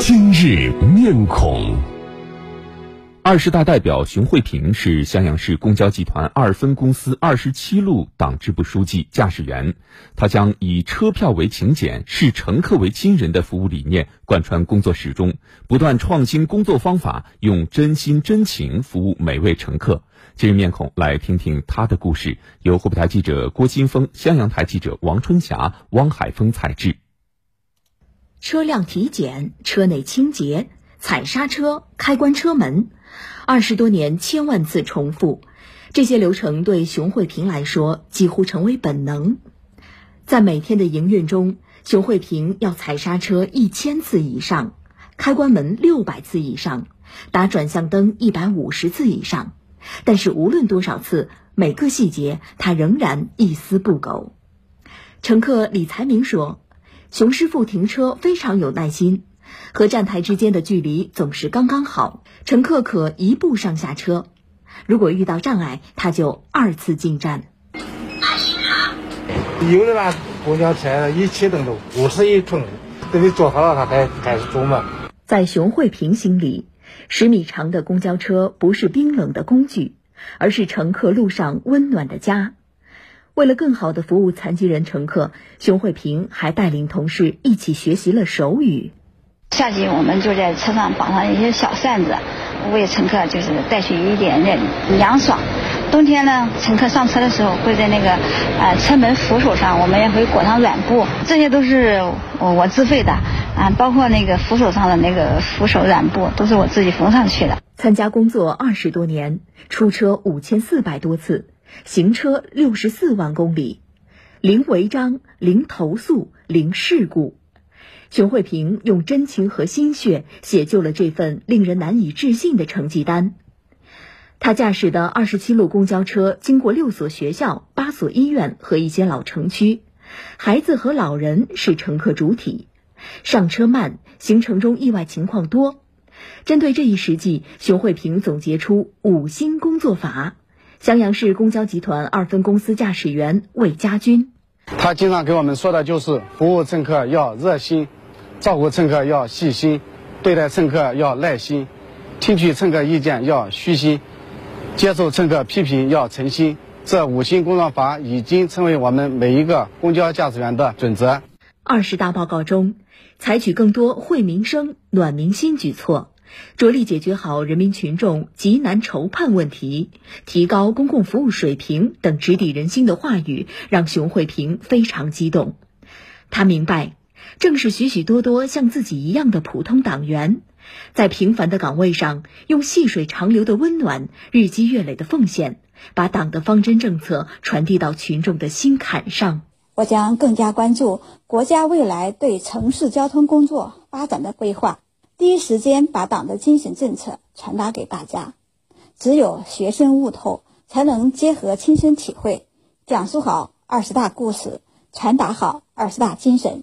今日面孔。二十大代表熊慧平是襄阳市公交集团二分公司二十七路党支部书记、驾驶员。他将以车票为请柬、视乘客为亲人的服务理念贯穿工作始终，不断创新工作方法，用真心真情服务每位乘客。今日面孔，来听听他的故事。由湖北台记者郭金峰、襄阳台记者王春霞、汪海峰采制。车辆体检、车内清洁、踩刹车、开关车门。二十多年，千万次重复，这些流程对熊慧平来说几乎成为本能。在每天的营运中，熊慧平要踩刹车一千次以上，开关门六百次以上，打转向灯一百五十次以上。但是无论多少次，每个细节他仍然一丝不苟。乘客李才明说：“熊师傅停车非常有耐心。”和站台之间的距离总是刚刚好，乘客可一步上下车。如果遇到障碍，他就二次进站。有的那公交车一启动都五十一分，等你坐好了，他才开始走嘛。在熊慧平心里，十米长的公交车不是冰冷的工具，而是乘客路上温暖的家。为了更好的服务残疾人乘客，熊慧平还带领同事一起学习了手语。夏季我们就在车上绑上一些小扇子，为乘客就是带去一点点凉爽。冬天呢，乘客上车的时候会在那个呃车门扶手上，我们也会裹上软布，这些都是我自费的啊，包括那个扶手上的那个扶手软布都是我自己缝上去的。参加工作二十多年，出车五千四百多次，行车六十四万公里，零违章、零投诉、零事故。熊慧平用真情和心血写就了这份令人难以置信的成绩单。他驾驶的二十七路公交车经过六所学校、八所医院和一些老城区，孩子和老人是乘客主体，上车慢，行程中意外情况多。针对这一实际，熊慧平总结出五星工作法。襄阳市公交集团二分公司驾驶员魏家军，他经常给我们说的就是服务乘客要热心。照顾乘客要细心，对待乘客要耐心，听取乘客意见要虚心，接受乘客批评要诚心。这五星工作法已经成为我们每一个公交驾驶员的准则。二十大报告中，采取更多惠民生、暖民心举措，着力解决好人民群众急难愁盼问题，提高公共服务水平等直抵人心的话语，让熊慧平非常激动。他明白。正是许许多多像自己一样的普通党员，在平凡的岗位上，用细水长流的温暖、日积月累的奉献，把党的方针政策传递到群众的心坎上。我将更加关注国家未来对城市交通工作发展的规划，第一时间把党的精神政策传达给大家。只有学生悟透，才能结合亲身体会，讲述好二十大故事，传达好二十大精神。